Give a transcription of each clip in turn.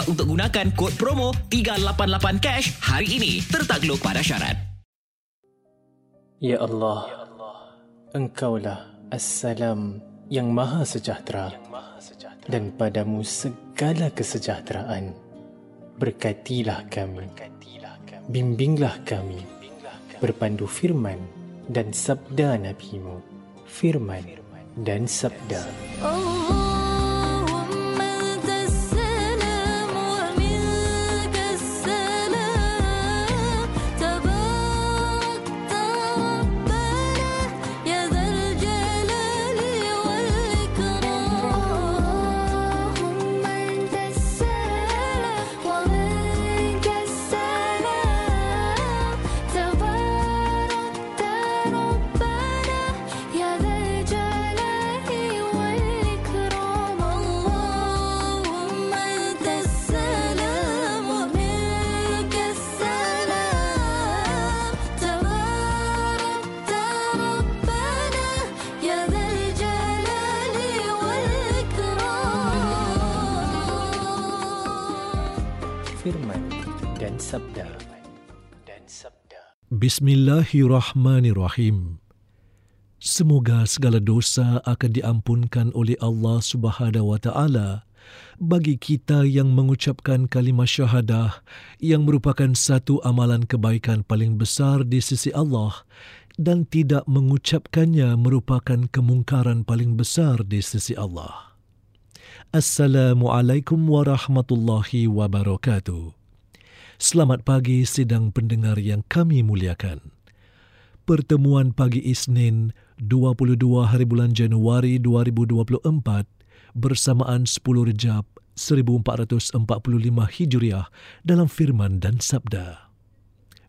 tempat untuk gunakan kod promo 388cash hari ini. Tertakluk pada syarat. Ya Allah. Engkaulah Assalam yang Maha Sejahtera. Dan padamu segala kesejahteraan. Berkatilah kami. Bimbinglah kami. Berpandu firman dan sabda NabiMu, Firman, firman. dan sabda. Allah. Sabda. Bismillahirrahmanirrahim. Semoga segala dosa akan diampunkan oleh Allah Subhanahu wa taala bagi kita yang mengucapkan kalimah syahadah yang merupakan satu amalan kebaikan paling besar di sisi Allah dan tidak mengucapkannya merupakan kemungkaran paling besar di sisi Allah. Assalamualaikum warahmatullahi wabarakatuh. Selamat pagi sidang pendengar yang kami muliakan. Pertemuan pagi Isnin 22 hari bulan Januari 2024 bersamaan 10 Rejab 1445 Hijriah dalam firman dan sabda.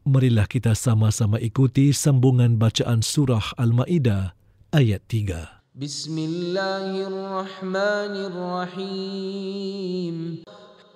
Marilah kita sama-sama ikuti sambungan bacaan surah Al-Maidah ayat 3. Bismillahirrahmanirrahim.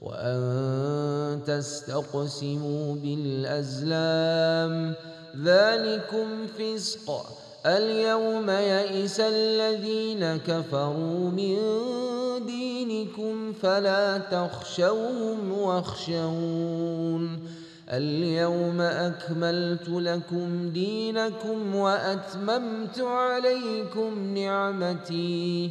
وأن تستقسموا بالأزلام. ذلكم فسق. اليوم يئس الذين كفروا من دينكم فلا تخشوهم واخشون. اليوم أكملت لكم دينكم وأتممت عليكم نعمتي.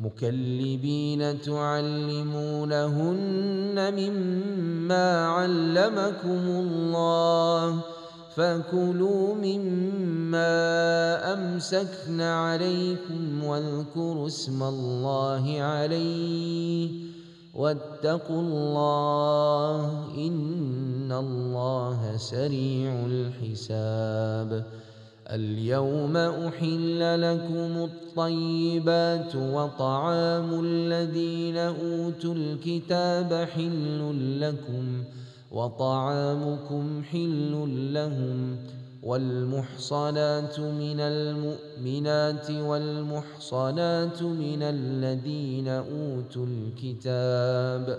مكلبين تعلمونهن مما علمكم الله فكلوا مما أمسكن عليكم واذكروا اسم الله عليه واتقوا الله إن الله سريع الحساب اليوم أحل لكم الطيبات وطعام الذين أوتوا الكتاب حل لكم وطعامكم حل لهم والمحصنات من المؤمنات والمحصنات من الذين أوتوا الكتاب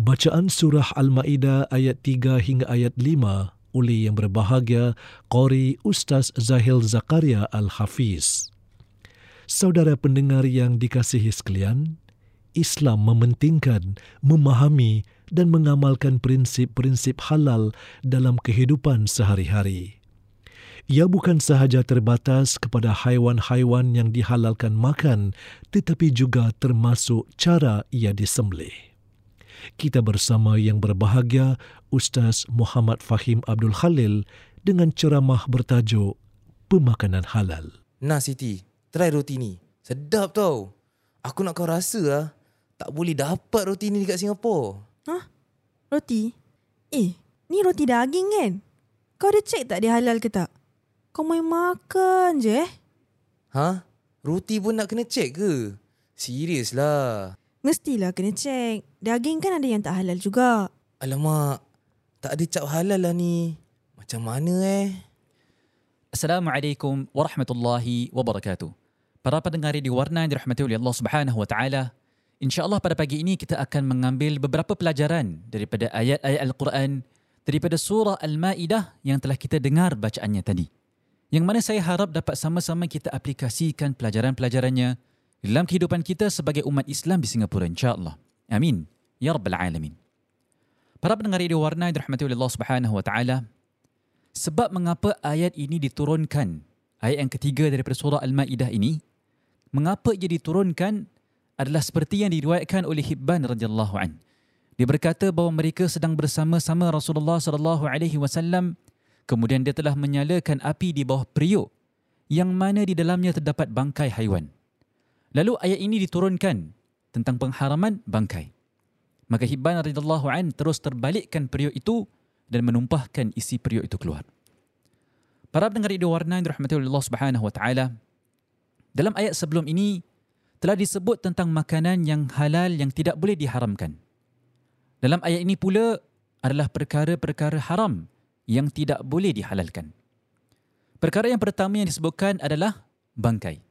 Bacaan surah Al-Maidah ayat 3 hingga ayat 5 oleh yang berbahagia Qori Ustaz Zahil Zakaria Al-Hafiz. Saudara pendengar yang dikasihi sekalian, Islam mementingkan, memahami dan mengamalkan prinsip-prinsip halal dalam kehidupan sehari-hari. Ia bukan sahaja terbatas kepada haiwan-haiwan yang dihalalkan makan tetapi juga termasuk cara ia disembelih. Kita bersama yang berbahagia Ustaz Muhammad Fahim Abdul Khalil dengan ceramah bertajuk Pemakanan Halal. Nah Siti, try roti ni. Sedap tau. Aku nak kau rasa lah. Tak boleh dapat roti ni dekat Singapura. Hah? Roti? Eh, ni roti daging kan? Kau ada cek tak dia halal ke tak? Kau main makan je eh? Ha? Roti pun nak kena check ke? Serius lah. Mestilah kena cek. Daging kan ada yang tak halal juga. Alamak, tak ada cap halal lah ni. Macam mana eh? Assalamualaikum warahmatullahi wabarakatuh. Para pendengar di warna yang dirahmati oleh Allah Subhanahu wa taala, insya-Allah pada pagi ini kita akan mengambil beberapa pelajaran daripada ayat-ayat Al-Quran daripada surah Al-Maidah yang telah kita dengar bacaannya tadi. Yang mana saya harap dapat sama-sama kita aplikasikan pelajaran-pelajarannya dalam kehidupan kita sebagai umat Islam di Singapura insya-Allah. Amin. Ya rabbal alamin. Para pendengar di warna yang dirahmati oleh Allah Subhanahu wa taala, sebab mengapa ayat ini diturunkan, ayat yang ketiga daripada surah Al-Maidah ini, mengapa ia diturunkan adalah seperti yang diriwayatkan oleh Hibban radhiyallahu an. Dia berkata bahawa mereka sedang bersama-sama Rasulullah sallallahu alaihi wasallam kemudian dia telah menyalakan api di bawah periuk yang mana di dalamnya terdapat bangkai haiwan. Lalu ayat ini diturunkan tentang pengharaman bangkai. Maka Hibban radhiyallahu an terus terbalikkan periuk itu dan menumpahkan isi periuk itu keluar. Para pendengar radio warna yang dirahmati oleh Allah Subhanahu wa taala, dalam ayat sebelum ini telah disebut tentang makanan yang halal yang tidak boleh diharamkan. Dalam ayat ini pula adalah perkara-perkara haram yang tidak boleh dihalalkan. Perkara yang pertama yang disebutkan adalah bangkai,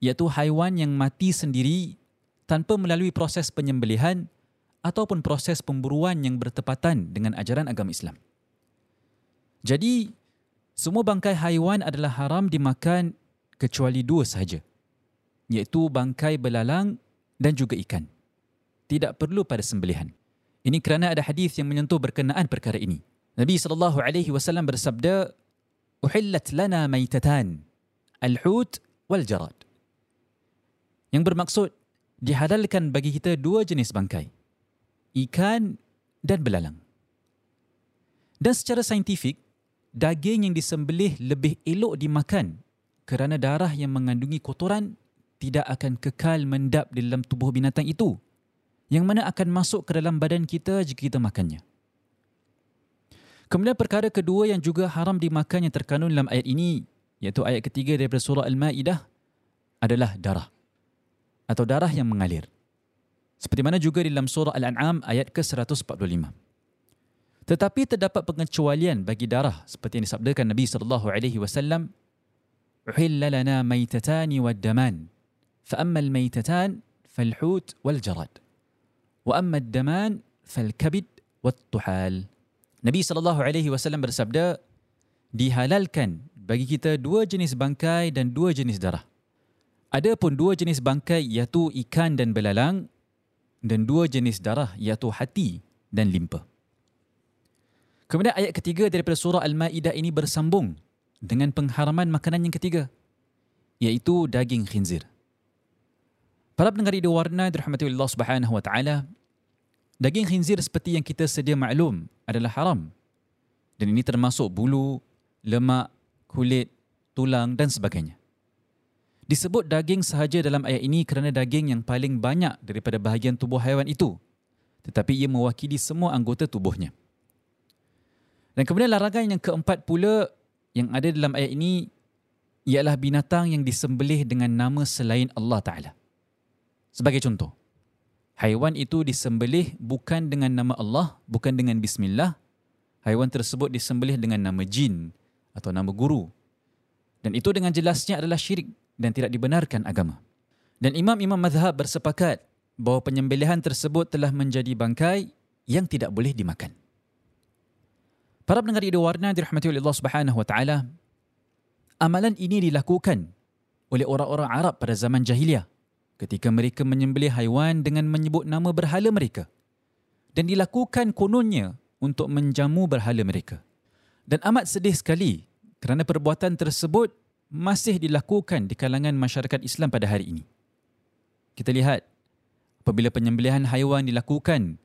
iaitu haiwan yang mati sendiri tanpa melalui proses penyembelihan ataupun proses pemburuan yang bertepatan dengan ajaran agama Islam. Jadi, semua bangkai haiwan adalah haram dimakan kecuali dua sahaja, iaitu bangkai belalang dan juga ikan. Tidak perlu pada sembelihan. Ini kerana ada hadis yang menyentuh berkenaan perkara ini. Nabi sallallahu alaihi wasallam bersabda, "Uhillat lana maitatan, al-hut wal jarad." Yang bermaksud dihalalkan bagi kita dua jenis bangkai, ikan dan belalang. Dan secara saintifik, daging yang disembelih lebih elok dimakan kerana darah yang mengandungi kotoran tidak akan kekal mendap di dalam tubuh binatang itu yang mana akan masuk ke dalam badan kita jika kita makannya. Kemudian perkara kedua yang juga haram dimakan yang terkandung dalam ayat ini iaitu ayat ketiga daripada surah Al-Maidah adalah darah atau darah yang mengalir. Seperti mana juga dalam surah Al-An'am ayat ke-145. Tetapi terdapat pengecualian bagi darah seperti yang disabdakan Nabi sallallahu alaihi wasallam uhilla lana maytatani wad daman fa amma al maytatan fal hut wal jarad wa amma ad daman fal kabid wat tuhal Nabi sallallahu alaihi wasallam bersabda dihalalkan bagi kita dua jenis bangkai dan dua jenis darah Adapun dua jenis bangkai iaitu ikan dan belalang dan dua jenis darah iaitu hati dan limpa. Kemudian ayat ketiga daripada surah Al-Maidah ini bersambung dengan pengharaman makanan yang ketiga iaitu daging khinzir. Para pendengar di warna dirahmati Allah Subhanahu wa taala, daging khinzir seperti yang kita sedia maklum adalah haram. Dan ini termasuk bulu, lemak, kulit, tulang dan sebagainya. Disebut daging sahaja dalam ayat ini kerana daging yang paling banyak daripada bahagian tubuh haiwan itu tetapi ia mewakili semua anggota tubuhnya. Dan kemudian larangan yang keempat pula yang ada dalam ayat ini ialah binatang yang disembelih dengan nama selain Allah Ta'ala. Sebagai contoh, haiwan itu disembelih bukan dengan nama Allah, bukan dengan bismillah. Haiwan tersebut disembelih dengan nama jin atau nama guru. Dan itu dengan jelasnya adalah syirik dan tidak dibenarkan agama. Dan imam-imam mazhab bersepakat bahawa penyembelihan tersebut telah menjadi bangkai yang tidak boleh dimakan. Para pendengar ide warna dirahmati oleh Allah Subhanahu wa taala, amalan ini dilakukan oleh orang-orang Arab pada zaman jahiliah ketika mereka menyembelih haiwan dengan menyebut nama berhala mereka dan dilakukan kononnya untuk menjamu berhala mereka. Dan amat sedih sekali kerana perbuatan tersebut masih dilakukan di kalangan masyarakat Islam pada hari ini. Kita lihat apabila penyembelihan haiwan dilakukan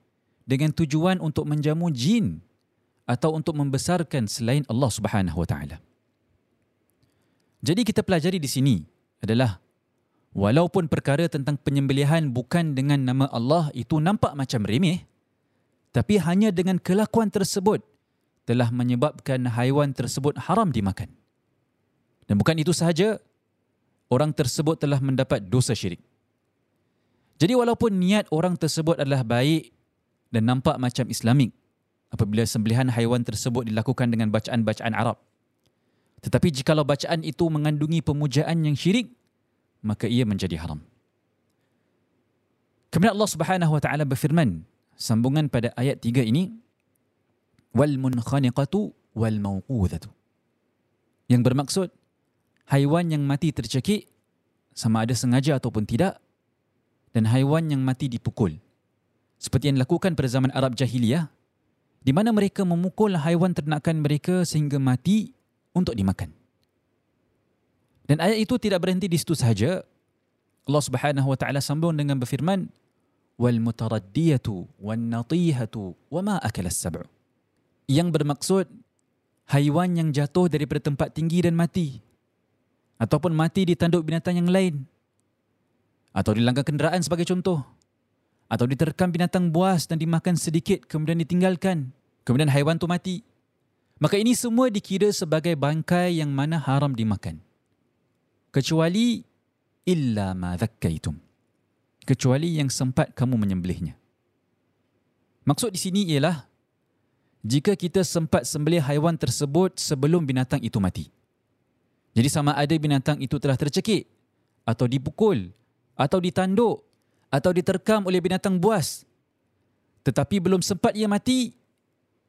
dengan tujuan untuk menjamu jin atau untuk membesarkan selain Allah Subhanahu Wa Taala. Jadi kita pelajari di sini adalah walaupun perkara tentang penyembelihan bukan dengan nama Allah itu nampak macam remeh tapi hanya dengan kelakuan tersebut telah menyebabkan haiwan tersebut haram dimakan. Dan bukan itu sahaja, orang tersebut telah mendapat dosa syirik. Jadi walaupun niat orang tersebut adalah baik dan nampak macam islamik apabila sembelihan haiwan tersebut dilakukan dengan bacaan-bacaan Arab. Tetapi jikalau bacaan itu mengandungi pemujaan yang syirik, maka ia menjadi haram. Kemudian Allah Subhanahu wa taala berfirman sambungan pada ayat 3 ini wal munkhaniqatu wal mawqudhatu. Yang bermaksud haiwan yang mati tercekik sama ada sengaja ataupun tidak dan haiwan yang mati dipukul. Seperti yang dilakukan pada zaman Arab jahiliyah, di mana mereka memukul haiwan ternakan mereka sehingga mati untuk dimakan. Dan ayat itu tidak berhenti di situ sahaja. Allah Subhanahu wa taala sambung dengan berfirman, "Wal mutaraddiyatu wan natihatu wa ma akala as-sab'u." Yang bermaksud haiwan yang jatuh daripada tempat tinggi dan mati ataupun mati di tanduk binatang yang lain. Atau dilanggar kenderaan sebagai contoh. Atau diterkam binatang buas dan dimakan sedikit kemudian ditinggalkan kemudian haiwan tu mati. Maka ini semua dikira sebagai bangkai yang mana haram dimakan. Kecuali illa ma dhakkaitum kecuali yang sempat kamu menyembelihnya. Maksud di sini ialah jika kita sempat sembelih haiwan tersebut sebelum binatang itu mati jadi sama ada binatang itu telah tercekik atau dipukul atau ditanduk atau diterkam oleh binatang buas. Tetapi belum sempat ia mati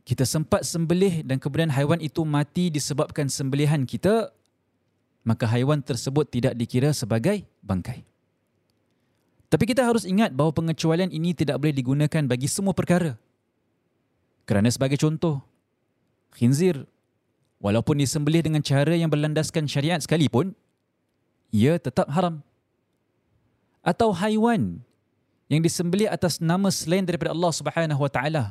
kita sempat sembelih dan kemudian haiwan itu mati disebabkan sembelihan kita maka haiwan tersebut tidak dikira sebagai bangkai. Tapi kita harus ingat bahawa pengecualian ini tidak boleh digunakan bagi semua perkara. Kerana sebagai contoh khinzir walaupun disembelih dengan cara yang berlandaskan syariat sekalipun ia tetap haram. Atau haiwan yang disembelih atas nama selain daripada Allah Subhanahu wa taala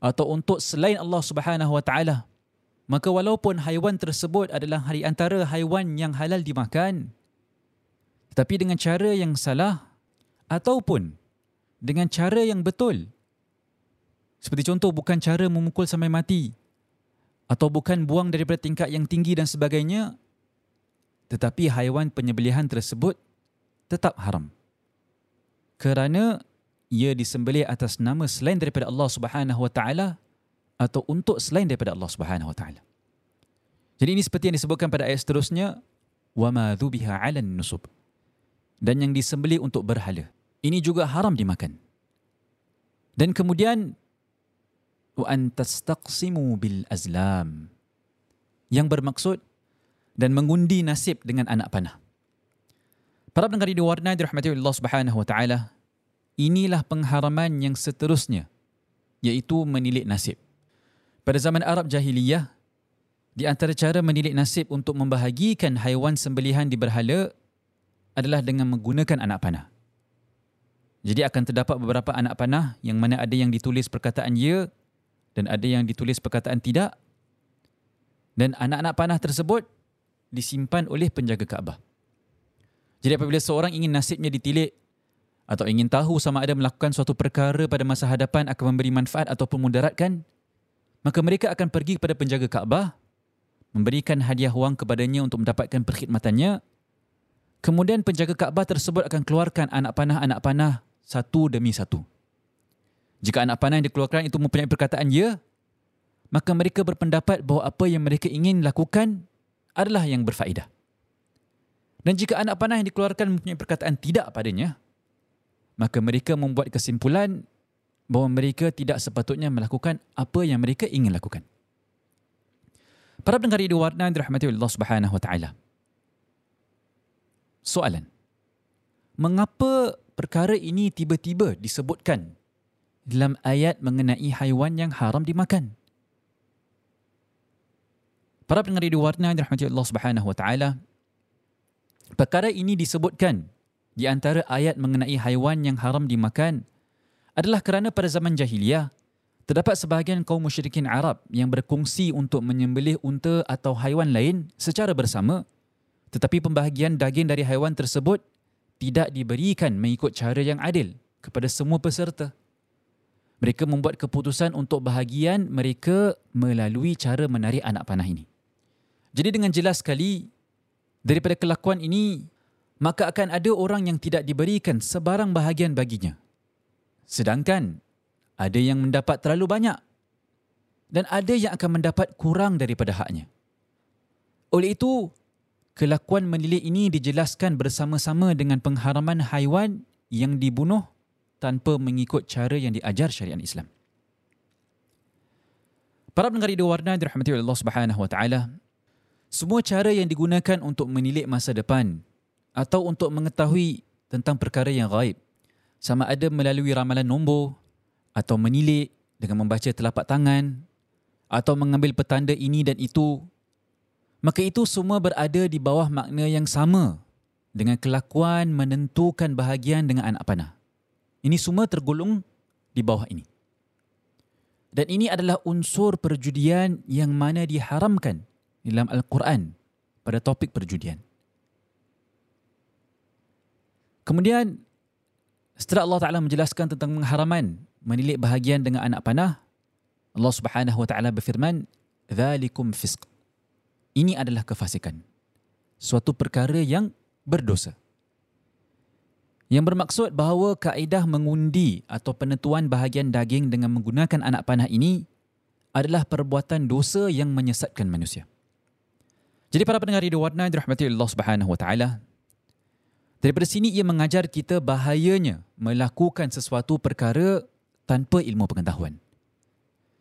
atau untuk selain Allah Subhanahu wa taala maka walaupun haiwan tersebut adalah hari antara haiwan yang halal dimakan tetapi dengan cara yang salah ataupun dengan cara yang betul. Seperti contoh bukan cara memukul sampai mati atau bukan buang daripada tingkat yang tinggi dan sebagainya tetapi haiwan penyembelihan tersebut tetap haram. Kerana ia disembelih atas nama selain daripada Allah Subhanahu Wa Taala atau untuk selain daripada Allah Subhanahu Wa Taala. Jadi ini seperti yang disebutkan pada ayat seterusnya, wa ma dhubiha 'alan nusub. Dan yang disembelih untuk berhala. Ini juga haram dimakan. Dan kemudian wa an tastaqsimu bil azlam. Yang bermaksud dan mengundi nasib dengan anak panah. Para pendengar di warna dirahmati Allah Subhanahu wa taala. Inilah pengharaman yang seterusnya iaitu menilik nasib. Pada zaman Arab jahiliyah, di antara cara menilik nasib untuk membahagikan haiwan sembelihan di berhala adalah dengan menggunakan anak panah. Jadi akan terdapat beberapa anak panah yang mana ada yang ditulis perkataan ya dan ada yang ditulis perkataan tidak. Dan anak-anak panah tersebut disimpan oleh penjaga Kaabah. Jadi apabila seorang ingin nasibnya ditilik atau ingin tahu sama ada melakukan suatu perkara pada masa hadapan akan memberi manfaat ataupun mudaratkan, maka mereka akan pergi kepada penjaga Kaabah, memberikan hadiah wang kepadanya untuk mendapatkan perkhidmatannya. Kemudian penjaga Kaabah tersebut akan keluarkan anak panah-anak panah satu demi satu. Jika anak panah yang dikeluarkan itu mempunyai perkataan ya, maka mereka berpendapat bahawa apa yang mereka ingin lakukan adalah yang berfaedah. Dan jika anak panah yang dikeluarkan mempunyai perkataan tidak padanya, maka mereka membuat kesimpulan bahawa mereka tidak sepatutnya melakukan apa yang mereka ingin lakukan. Para pendengar di warna dirahmati Allah Subhanahu wa taala. Soalan. Mengapa perkara ini tiba-tiba disebutkan dalam ayat mengenai haiwan yang haram dimakan? Para pendengar di warna dirahmati Allah Subhanahu wa taala. Perkara ini disebutkan di antara ayat mengenai haiwan yang haram dimakan adalah kerana pada zaman jahiliyah terdapat sebahagian kaum musyrikin Arab yang berkongsi untuk menyembelih unta atau haiwan lain secara bersama tetapi pembahagian daging dari haiwan tersebut tidak diberikan mengikut cara yang adil kepada semua peserta. Mereka membuat keputusan untuk bahagian mereka melalui cara menarik anak panah ini. Jadi dengan jelas sekali daripada kelakuan ini maka akan ada orang yang tidak diberikan sebarang bahagian baginya. Sedangkan ada yang mendapat terlalu banyak dan ada yang akan mendapat kurang daripada haknya. Oleh itu, kelakuan menilik ini dijelaskan bersama-sama dengan pengharaman haiwan yang dibunuh tanpa mengikut cara yang diajar syariat Islam. Para pendengar di warna dirahmati oleh Allah Subhanahu wa taala, semua cara yang digunakan untuk menilik masa depan atau untuk mengetahui tentang perkara yang gaib sama ada melalui ramalan nombor atau menilik dengan membaca telapak tangan atau mengambil petanda ini dan itu maka itu semua berada di bawah makna yang sama dengan kelakuan menentukan bahagian dengan anak panah ini semua tergolong di bawah ini dan ini adalah unsur perjudian yang mana diharamkan dalam Al-Quran pada topik perjudian Kemudian setelah Allah Taala menjelaskan tentang pengharaman menilik bahagian dengan anak panah, Allah Subhanahu Wa Taala berfirman, "Dzalikum fisq." Ini adalah kefasikan. Suatu perkara yang berdosa. Yang bermaksud bahawa kaedah mengundi atau penentuan bahagian daging dengan menggunakan anak panah ini adalah perbuatan dosa yang menyesatkan manusia. Jadi para pendengar di warna dirahmati Allah Subhanahu wa taala, Daripada sini ia mengajar kita bahayanya melakukan sesuatu perkara tanpa ilmu pengetahuan.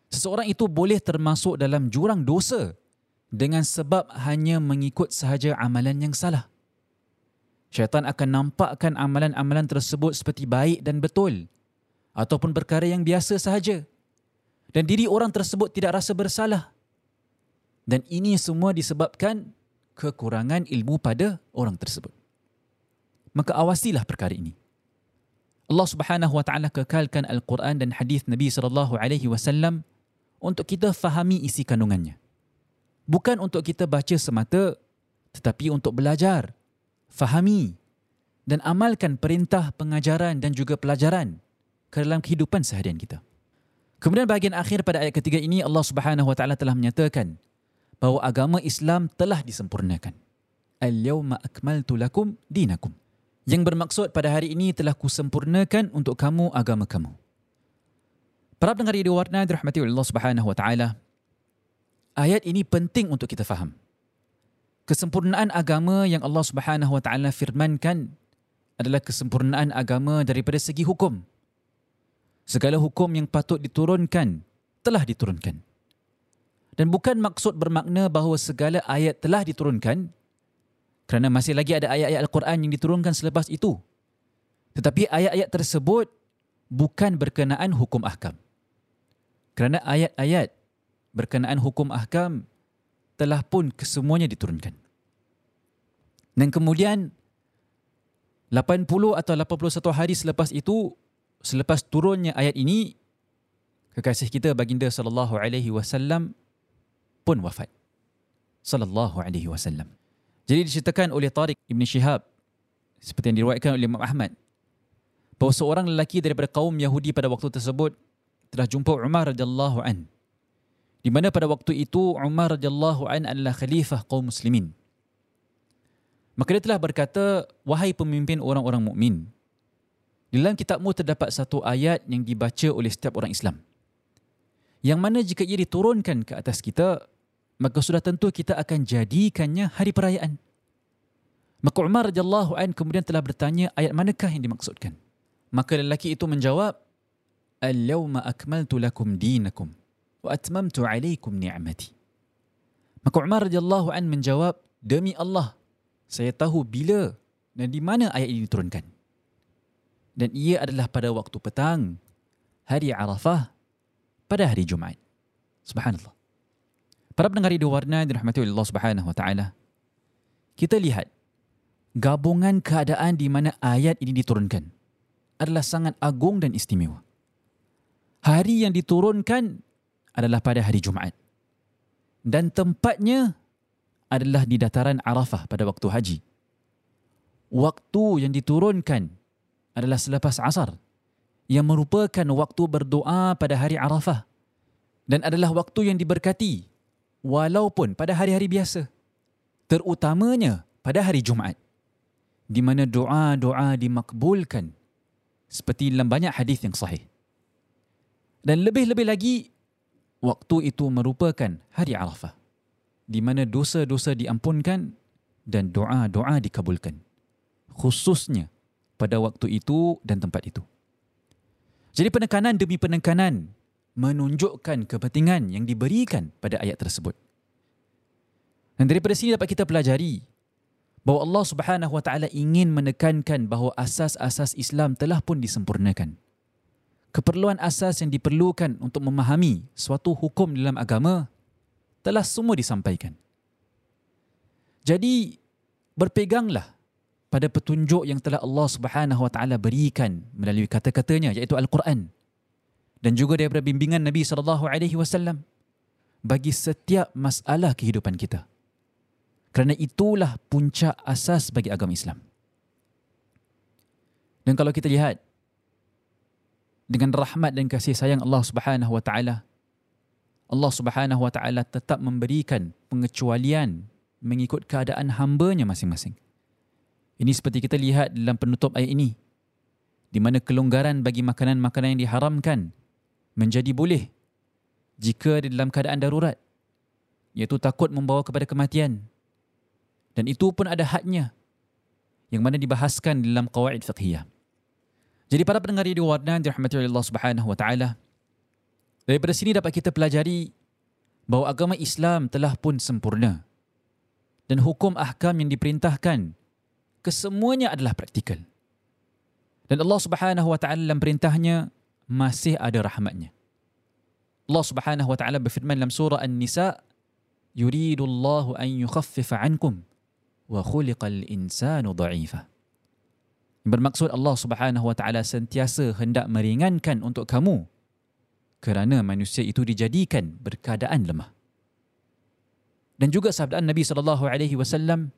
Seseorang itu boleh termasuk dalam jurang dosa dengan sebab hanya mengikut sahaja amalan yang salah. Syaitan akan nampakkan amalan-amalan tersebut seperti baik dan betul ataupun perkara yang biasa sahaja. Dan diri orang tersebut tidak rasa bersalah. Dan ini semua disebabkan kekurangan ilmu pada orang tersebut maka awasilah perkara ini. Allah Subhanahu wa taala kekalkan Al-Quran dan hadis Nabi sallallahu alaihi wasallam untuk kita fahami isi kandungannya. Bukan untuk kita baca semata tetapi untuk belajar, fahami dan amalkan perintah pengajaran dan juga pelajaran ke dalam kehidupan seharian kita. Kemudian bahagian akhir pada ayat ketiga ini Allah Subhanahu wa taala telah menyatakan bahawa agama Islam telah disempurnakan. Al-yawma akmaltu lakum dinakum yang bermaksud pada hari ini telah kusempurnakan untuk kamu agama kamu. Para pendengar di warna dirahmati Allah Subhanahu wa taala. Ayat ini penting untuk kita faham. Kesempurnaan agama yang Allah Subhanahu wa taala firmankan adalah kesempurnaan agama daripada segi hukum. Segala hukum yang patut diturunkan telah diturunkan. Dan bukan maksud bermakna bahawa segala ayat telah diturunkan kerana masih lagi ada ayat-ayat Al-Quran yang diturunkan selepas itu. Tetapi ayat-ayat tersebut bukan berkenaan hukum ahkam. Kerana ayat-ayat berkenaan hukum ahkam telah pun kesemuanya diturunkan. Dan kemudian 80 atau 81 hari selepas itu selepas turunnya ayat ini kekasih kita baginda sallallahu alaihi wasallam pun wafat. Sallallahu alaihi wasallam. Jadi diceritakan oleh Tariq Ibn Shihab seperti yang diriwayatkan oleh Imam Ahmad bahawa seorang lelaki daripada kaum Yahudi pada waktu tersebut telah jumpa Umar radhiyallahu an. Di mana pada waktu itu Umar radhiyallahu an adalah khalifah kaum muslimin. Maka dia telah berkata, wahai pemimpin orang-orang mukmin, dalam kitabmu terdapat satu ayat yang dibaca oleh setiap orang Islam. Yang mana jika ia diturunkan ke atas kita, maka sudah tentu kita akan jadikannya hari perayaan. Maka Umar radhiyallahu an kemudian telah bertanya ayat manakah yang dimaksudkan. Maka lelaki itu menjawab, Al-yawma akmaltu lakum dinakum atmamtu alaikum ni'mati. Maka Umar radhiyallahu an menjawab, demi Allah, saya tahu bila dan di mana ayat ini diturunkan. Dan ia adalah pada waktu petang, hari Arafah, pada hari Jumaat. Subhanallah. Para pendengar di warna dirahmati oleh Allah Subhanahu wa taala. Kita lihat gabungan keadaan di mana ayat ini diturunkan adalah sangat agung dan istimewa. Hari yang diturunkan adalah pada hari Jumaat. Dan tempatnya adalah di dataran Arafah pada waktu haji. Waktu yang diturunkan adalah selepas asar yang merupakan waktu berdoa pada hari Arafah dan adalah waktu yang diberkati walaupun pada hari-hari biasa terutamanya pada hari Jumaat di mana doa-doa dimakbulkan seperti dalam banyak hadis yang sahih. Dan lebih-lebih lagi waktu itu merupakan hari Arafah di mana dosa-dosa diampunkan dan doa-doa dikabulkan. Khususnya pada waktu itu dan tempat itu. Jadi penekanan demi penekanan menunjukkan kepentingan yang diberikan pada ayat tersebut. Dan daripada sini dapat kita pelajari bahawa Allah Subhanahu Wa Taala ingin menekankan bahawa asas-asas Islam telah pun disempurnakan. Keperluan asas yang diperlukan untuk memahami suatu hukum dalam agama telah semua disampaikan. Jadi berpeganglah pada petunjuk yang telah Allah Subhanahu Wa Taala berikan melalui kata-katanya iaitu Al-Quran dan juga daripada bimbingan Nabi sallallahu alaihi wasallam bagi setiap masalah kehidupan kita. Kerana itulah puncak asas bagi agama Islam. Dan kalau kita lihat dengan rahmat dan kasih sayang Allah Subhanahu wa taala Allah Subhanahu wa taala tetap memberikan pengecualian mengikut keadaan hamba-Nya masing-masing. Ini seperti kita lihat dalam penutup ayat ini di mana kelonggaran bagi makanan-makanan yang diharamkan menjadi boleh jika di dalam keadaan darurat iaitu takut membawa kepada kematian dan itu pun ada hadnya yang mana dibahaskan dalam qawaid fiqhiyah. Jadi para pendengar di warna dirahmati oleh Allah Subhanahu wa taala Daripada sini dapat kita pelajari bahawa agama Islam telah pun sempurna dan hukum ahkam yang diperintahkan kesemuanya adalah praktikal. Dan Allah Subhanahu wa taala dalam perintahnya masih ada rahmatnya. Allah Subhanahu wa taala berfirman dalam surah An-Nisa, "Yuridu Allah an yukhaffifa 'ankum wa khuliqal insanu dha'ifa." Bermaksud Allah Subhanahu wa taala sentiasa hendak meringankan untuk kamu kerana manusia itu dijadikan berkeadaan lemah. Dan juga sabdaan Nabi sallallahu alaihi wasallam,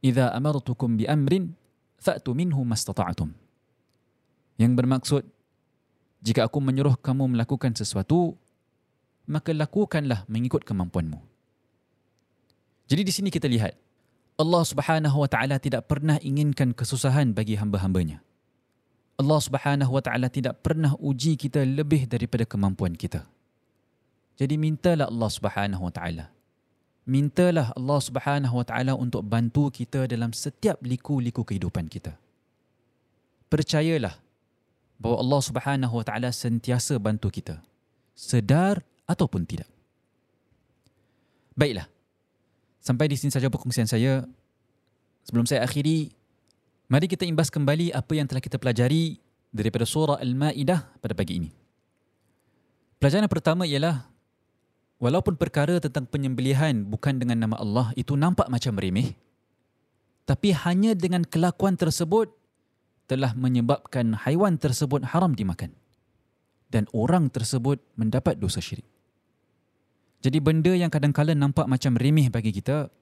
"Idza amartukum bi amrin fa'tu minhu mastata'tum." Yang bermaksud jika aku menyuruh kamu melakukan sesuatu, maka lakukanlah mengikut kemampuanmu. Jadi di sini kita lihat Allah Subhanahu wa taala tidak pernah inginkan kesusahan bagi hamba-hambanya. Allah Subhanahu Wa Taala tidak pernah uji kita lebih daripada kemampuan kita. Jadi mintalah Allah Subhanahu Wa Taala. Mintalah Allah Subhanahu Wa Taala untuk bantu kita dalam setiap liku-liku kehidupan kita. Percayalah bahawa Allah Subhanahu Wa Taala sentiasa bantu kita. Sedar ataupun tidak. Baiklah. Sampai di sini saja perkongsian saya. Sebelum saya akhiri, Mari kita imbas kembali apa yang telah kita pelajari daripada surah Al-Ma'idah pada pagi ini. Pelajaran pertama ialah walaupun perkara tentang penyembelihan bukan dengan nama Allah itu nampak macam remeh, tapi hanya dengan kelakuan tersebut telah menyebabkan haiwan tersebut haram dimakan dan orang tersebut mendapat dosa syirik. Jadi benda yang kadang-kadang nampak macam remeh bagi kita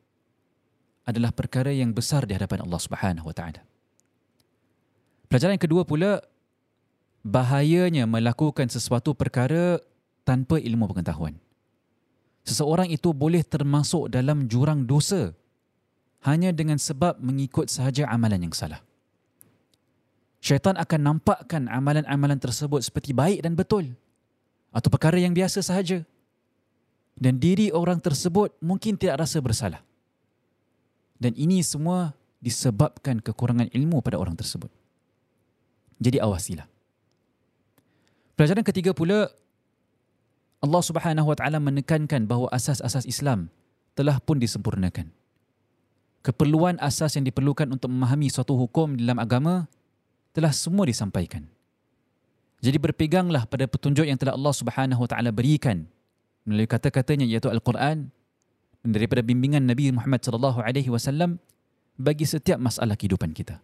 adalah perkara yang besar di hadapan Allah Subhanahu wa taala. Pelajaran yang kedua pula bahayanya melakukan sesuatu perkara tanpa ilmu pengetahuan. Seseorang itu boleh termasuk dalam jurang dosa hanya dengan sebab mengikut sahaja amalan yang salah. Syaitan akan nampakkan amalan-amalan tersebut seperti baik dan betul atau perkara yang biasa sahaja. Dan diri orang tersebut mungkin tidak rasa bersalah. Dan ini semua disebabkan kekurangan ilmu pada orang tersebut. Jadi awasilah. Pelajaran ketiga pula Allah Subhanahu Wa Taala menekankan bahawa asas-asas Islam telah pun disempurnakan. Keperluan asas yang diperlukan untuk memahami suatu hukum dalam agama telah semua disampaikan. Jadi berpeganglah pada petunjuk yang telah Allah Subhanahu Wa Taala berikan melalui kata-katanya iaitu Al-Quran daripada bimbingan Nabi Muhammad sallallahu alaihi wasallam bagi setiap masalah kehidupan kita.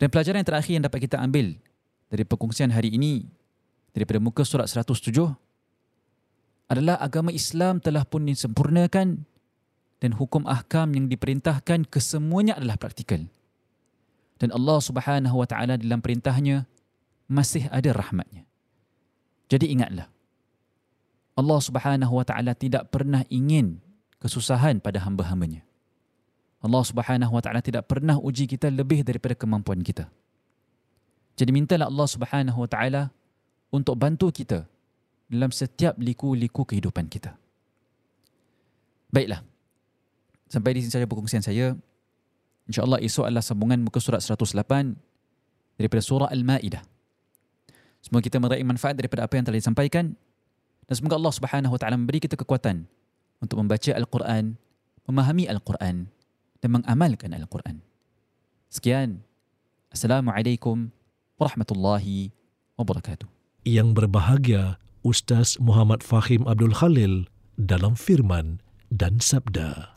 Dan pelajaran yang terakhir yang dapat kita ambil dari perkongsian hari ini daripada muka surat 107 adalah agama Islam telah pun disempurnakan dan hukum ahkam yang diperintahkan kesemuanya adalah praktikal. Dan Allah Subhanahu wa taala dalam perintahnya masih ada rahmatnya. Jadi ingatlah Allah Subhanahu wa taala tidak pernah ingin kesusahan pada hamba-hambanya. Allah Subhanahu wa taala tidak pernah uji kita lebih daripada kemampuan kita. Jadi mintalah Allah Subhanahu Wa Taala untuk bantu kita dalam setiap liku-liku kehidupan kita. Baiklah. Sampai di sini saja perkongsian saya. InsyaAllah esok adalah sambungan muka surat 108 daripada surah Al-Ma'idah. Semoga kita meraih manfaat daripada apa yang telah disampaikan dan semoga Allah Subhanahu Wa Taala memberi kita kekuatan untuk membaca Al-Quran, memahami Al-Quran dan mengamalkan Al-Quran. Sekian. Assalamualaikum warahmatullahi wabarakatuh. Yang berbahagia Ustaz Muhammad Fahim Abdul Khalil dalam firman dan sabda.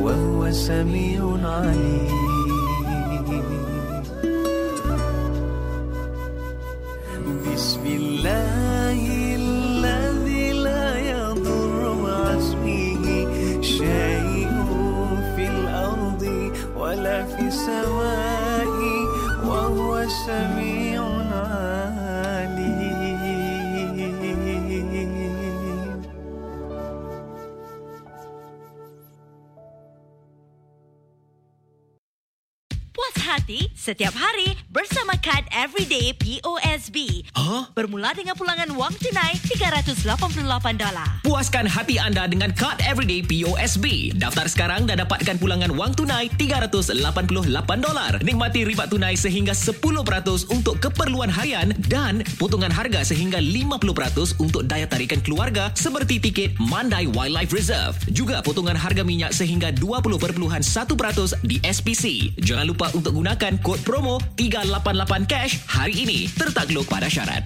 وهو سميع عليم. Setiap hari bersama kad Everyday POSB. Huh? Bermula dengan pulangan wang tunai $388. Puaskan hati anda dengan kad Everyday POSB. Daftar sekarang dan dapatkan pulangan wang tunai $388. Nikmati riba tunai sehingga 10% untuk keperluan harian dan potongan harga sehingga 50% untuk daya tarikan keluarga seperti tiket Mandai Wildlife Reserve. Juga potongan harga minyak sehingga 20.1% di SPC. Jangan lupa untuk gunakan kod promo 388 cash hari ini. Tertakluk pada syarat.